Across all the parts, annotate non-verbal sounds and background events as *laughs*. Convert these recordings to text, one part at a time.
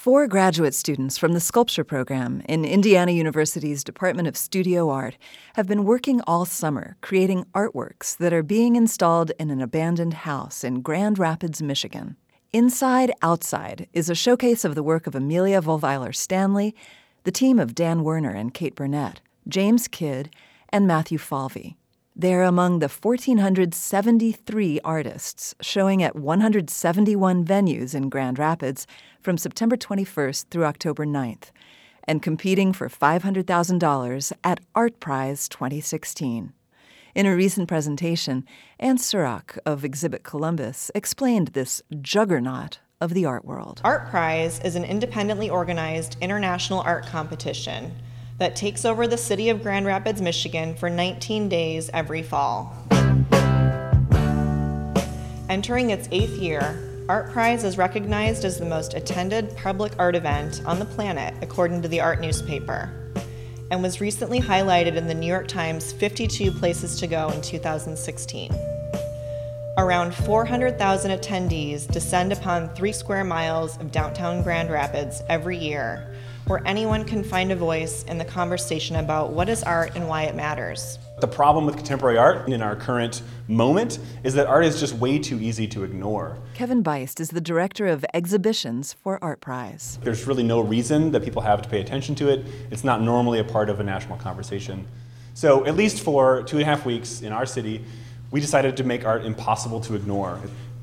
Four graduate students from the sculpture program in Indiana University's Department of Studio Art have been working all summer creating artworks that are being installed in an abandoned house in Grand Rapids, Michigan. Inside Outside is a showcase of the work of Amelia Volweiler Stanley, the team of Dan Werner and Kate Burnett, James Kidd, and Matthew Falvey. They're among the 1,473 artists showing at 171 venues in Grand Rapids from September 21st through October 9th and competing for $500,000 at Art Prize 2016. In a recent presentation, Anne Surak of Exhibit Columbus explained this juggernaut of the art world. Art Prize is an independently organized international art competition that takes over the city of Grand Rapids, Michigan for 19 days every fall. Entering its eighth year, Art Prize is recognized as the most attended public art event on the planet, according to the art newspaper, and was recently highlighted in the New York Times 52 Places to Go in 2016. Around 400,000 attendees descend upon three square miles of downtown Grand Rapids every year where anyone can find a voice in the conversation about what is art and why it matters. The problem with contemporary art in our current moment is that art is just way too easy to ignore. Kevin Buist is the director of exhibitions for Art Prize. There's really no reason that people have to pay attention to it. It's not normally a part of a national conversation. So, at least for two and a half weeks in our city, we decided to make art impossible to ignore.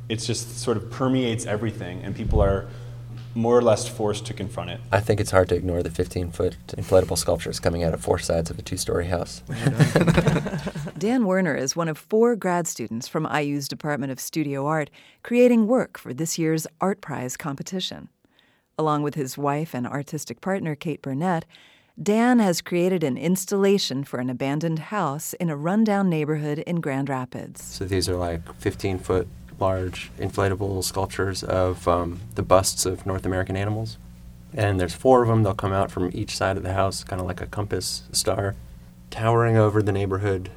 It just sort of permeates everything, and people are more or less forced to confront it. I think it's hard to ignore the 15 foot inflatable sculptures coming out of four sides of a two story house. *laughs* *laughs* Dan Werner is one of four grad students from IU's Department of Studio Art creating work for this year's Art Prize competition. Along with his wife and artistic partner, Kate Burnett, Dan has created an installation for an abandoned house in a rundown neighborhood in Grand Rapids. So these are like 15 foot large inflatable sculptures of um, the busts of North American animals. And there's four of them. They'll come out from each side of the house, kind of like a compass star, towering over the neighborhood,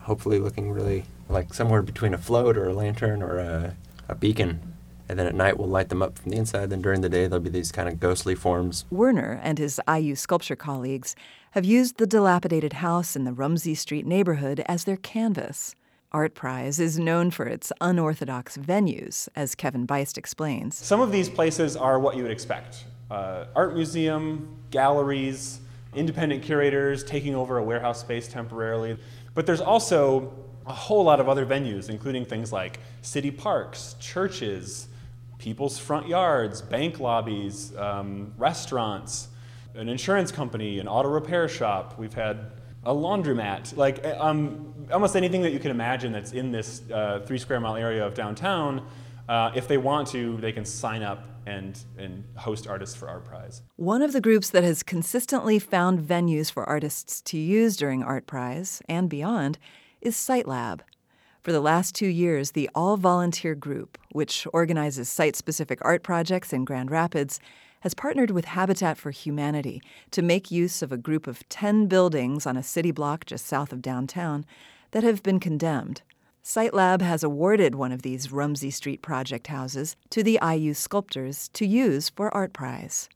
hopefully looking really like somewhere between a float or a lantern or a, a beacon. And then at night, we'll light them up from the inside. Then during the day, there'll be these kind of ghostly forms. Werner and his IU sculpture colleagues have used the dilapidated house in the Rumsey Street neighborhood as their canvas. Art Prize is known for its unorthodox venues, as Kevin Buist explains. Some of these places are what you would expect uh, art museum, galleries, independent curators taking over a warehouse space temporarily. But there's also a whole lot of other venues, including things like city parks, churches, people's front yards, bank lobbies, um, restaurants, an insurance company, an auto repair shop. We've had a laundromat, like eh, um, almost anything that you can imagine that's in this uh, three square mile area of downtown. Uh, if they want to, they can sign up and, and host artists for Art Prize. One of the groups that has consistently found venues for artists to use during Art Prize and beyond is SiteLab. For the last two years, the all volunteer group, which organizes site specific art projects in Grand Rapids, has partnered with Habitat for Humanity to make use of a group of 10 buildings on a city block just south of downtown that have been condemned. SiteLab has awarded one of these Rumsey Street project houses to the IU sculptors to use for Art Prize.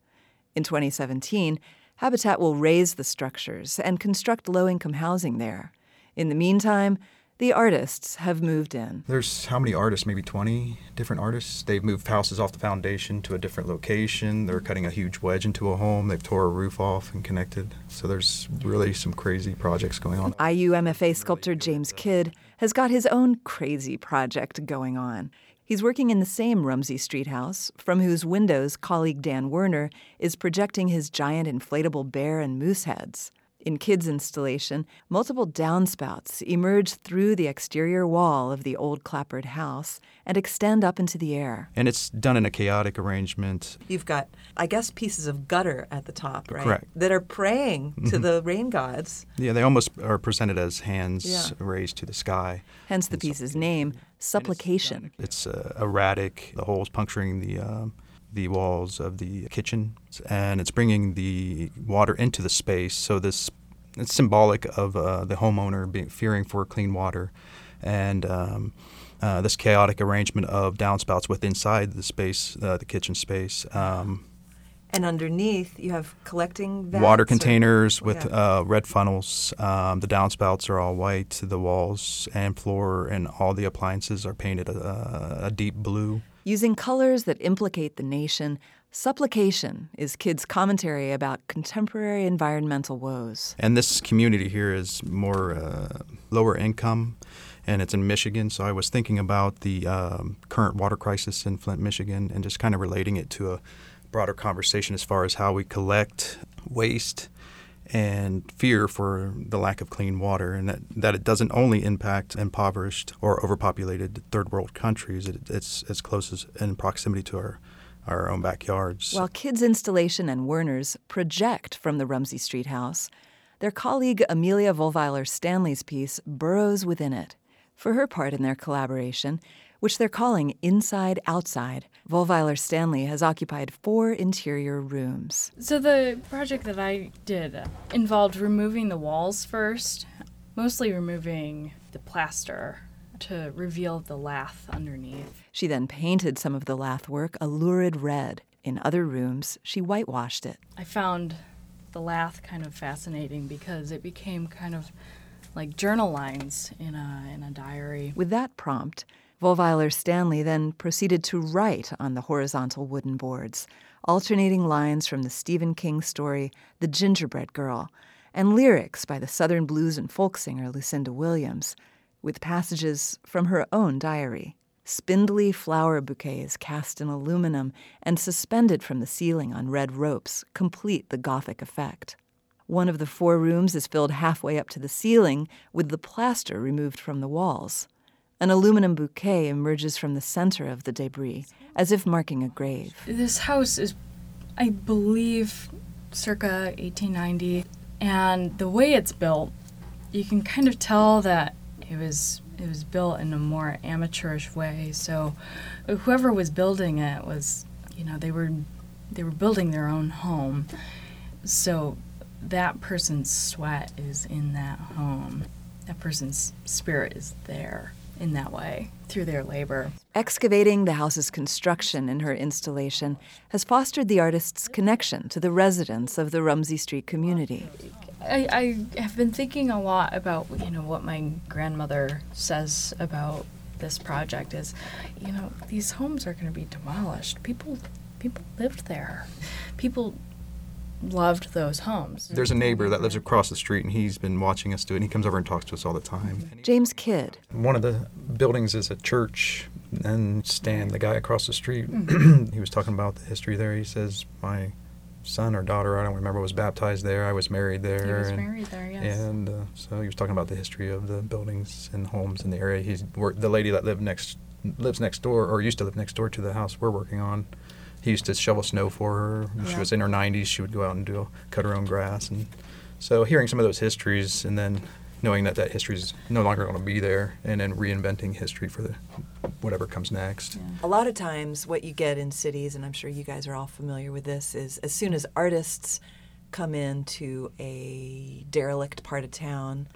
In 2017, Habitat will raise the structures and construct low income housing there. In the meantime, the artists have moved in. There's how many artists? Maybe 20 different artists. They've moved houses off the foundation to a different location. They're cutting a huge wedge into a home. They've tore a roof off and connected. So there's really some crazy projects going on. IU MFA sculptor James Kidd has got his own crazy project going on. He's working in the same Rumsey Street house, from whose windows colleague Dan Werner is projecting his giant inflatable bear and moose heads. In Kidd's installation, multiple downspouts emerge through the exterior wall of the old clapboard house and extend up into the air. And it's done in a chaotic arrangement. You've got, I guess, pieces of gutter at the top, right? Correct. That are praying to mm-hmm. the rain gods. Yeah, they almost are presented as hands yeah. raised to the sky. Hence the piece's name, supplication. It's, uh, erratic, the holes puncturing the. Um, the walls of the kitchen, and it's bringing the water into the space. So this it's symbolic of uh, the homeowner being fearing for clean water, and um, uh, this chaotic arrangement of downspouts with inside the space, uh, the kitchen space. Um, And underneath, you have collecting vats water or- containers with Yeah. uh, red funnels. Um, the downspouts are all white. The walls and floor and all the appliances are painted a, a deep blue. Using colors that implicate the nation, Supplication is Kidd's commentary about contemporary environmental woes. And this community here is more uh, lower income, and it's in Michigan. So I was thinking about the um, current water crisis in Flint, Michigan, and just kind of relating it to a broader conversation as far as how we collect waste and fear for the lack of clean water, and that, that it doesn't only impact impoverished or overpopulated third world countries. It, it's as close as in proximity to our our own backyards. While Kidd's Installation and Werner's project from the Rumsey Street house, their colleague Amelia Volweiler Stanley's piece burrows within it. For her part in their collaboration, which they're calling Inside Outside, Volweiler Stanley has occupied four interior rooms. So the project that I did involved removing the walls first, mostly removing the plaster to reveal the lath underneath. She then painted some of the lath work a lurid red. In other rooms, she whitewashed it. I found the lath kind of fascinating because it became kind of like journal lines in a in a diary. With that prompt, Volweiler Stanley then proceeded to write on the horizontal wooden boards, alternating lines from the Stephen King story The Gingerbread Girl and lyrics by the Southern blues and folk singer Lucinda Williams, with passages from her own diary. Spindly flower bouquets cast in aluminum and suspended from the ceiling on red ropes complete the Gothic effect. One of the four rooms is filled halfway up to the ceiling with the plaster removed from the walls. An aluminum bouquet emerges from the center of the debris, as if marking a grave. This house is, I believe, circa 1890, and the way it's built, you can kind of tell that it was it was built in a more amateurish way. So, whoever was building it was, you know, they were they were building their own home. So, that person's sweat is in that home. That person's spirit is there in that way through their labor. Excavating the house's construction in her installation has fostered the artist's connection to the residents of the Rumsey Street community. I, I have been thinking a lot about you know what my grandmother says about this project is you know these homes are going to be demolished people people lived there people loved those homes There's a neighbor that lives across the street, and he's been watching us do it. And he comes over and talks to us all the time. James Kidd, One of the buildings is a church, and Stan, the guy across the street, *clears throat* he was talking about the history there. He says, "My son or daughter, I don't remember, was baptized there. I was married there." he was and, married there yes And uh, so he was talking about the history of the buildings and homes in the area. He's worked, the lady that lived next lives next door, or used to live next door to the house we're working on. He used to shovel snow for her. When She was in her 90s. She would go out and do cut her own grass, and so hearing some of those histories, and then knowing that that history is no longer going to be there, and then reinventing history for the whatever comes next. A lot of times, what you get in cities, and I'm sure you guys are all familiar with this, is as soon as artists come into a derelict part of town.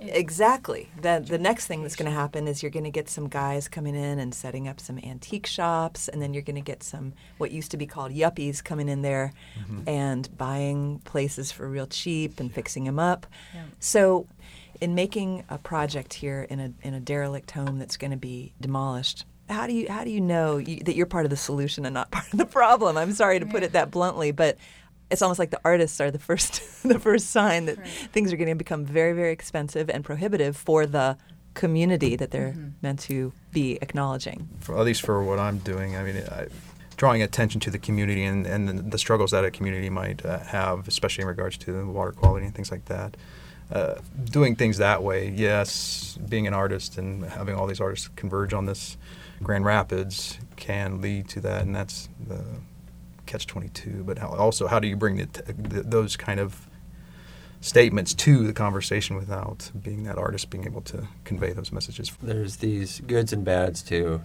Exactly. The the next thing that's going to happen is you're going to get some guys coming in and setting up some antique shops, and then you're going to get some what used to be called yuppies coming in there mm-hmm. and buying places for real cheap and fixing them up. Yeah. So, in making a project here in a in a derelict home that's going to be demolished. How do you how do you know you, that you're part of the solution and not *laughs* part of the problem? I'm sorry to put it that bluntly, but it's almost like the artists are the first *laughs* the first sign that Right. things are going to become very very expensive and prohibitive for the community that they're meant to be acknowledging. for, at least for what I'm doing. I mean, I, drawing attention to the community and, and the, the struggles that a community might uh, have, especially in regards to water quality and things like that. Uh, doing things that way, yes, being an artist and having all these artists converge on this Grand Rapids can lead to that, and that's the catch 22. But how, also, how do you bring the, the, those kind of statements to the conversation without being that artist being able to convey those messages? There's these goods and bads to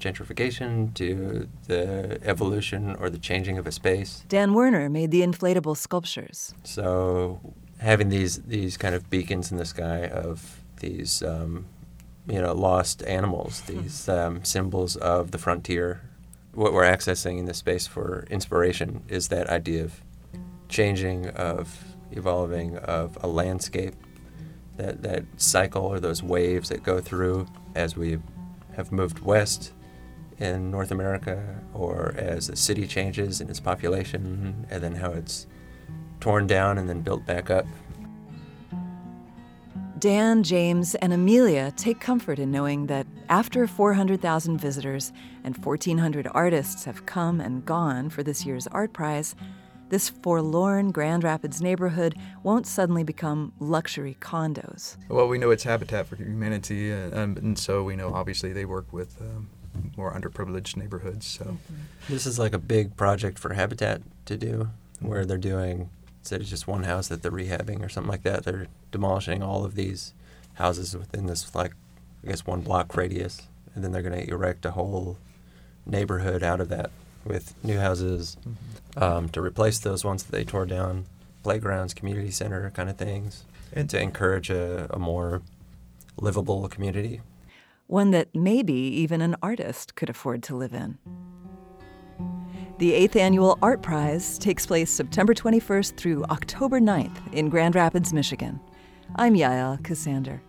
gentrification, to the evolution or the changing of a space. Dan Werner made the inflatable sculptures. So having these these kind of beacons in the sky of these um, you know lost animals, these um, symbols of the frontier what we're accessing in this space for inspiration is that idea of changing, of evolving, of a landscape, that, that cycle or those waves that go through as we have moved west in North America or as the city changes in its population and then how it's torn down and then built back up. Dan, James, and Amelia take comfort in knowing that after 400,000 visitors and 1,400 artists have come and gone for this year's Art Prize, this forlorn Grand Rapids neighborhood won't suddenly become luxury condos. Well, we know it's Habitat for Humanity, uh, um, and so we know obviously they work with um, more underprivileged neighborhoods. So mm-hmm. this is like a big project for Habitat to do, where they're doing instead of just one house that they're rehabbing or something like that, they're demolishing all of these houses within this like I guess one block radius, and then they're going to erect a whole neighborhood out of that with new houses mm-hmm. um, to replace those ones that they tore down, playgrounds, community center kind of things, and to encourage a, a more livable community. One that maybe even an artist could afford to live in. The 8th Annual Art Prize takes place September 21st through October 9th in Grand Rapids, Michigan. I'm Yael Ksander.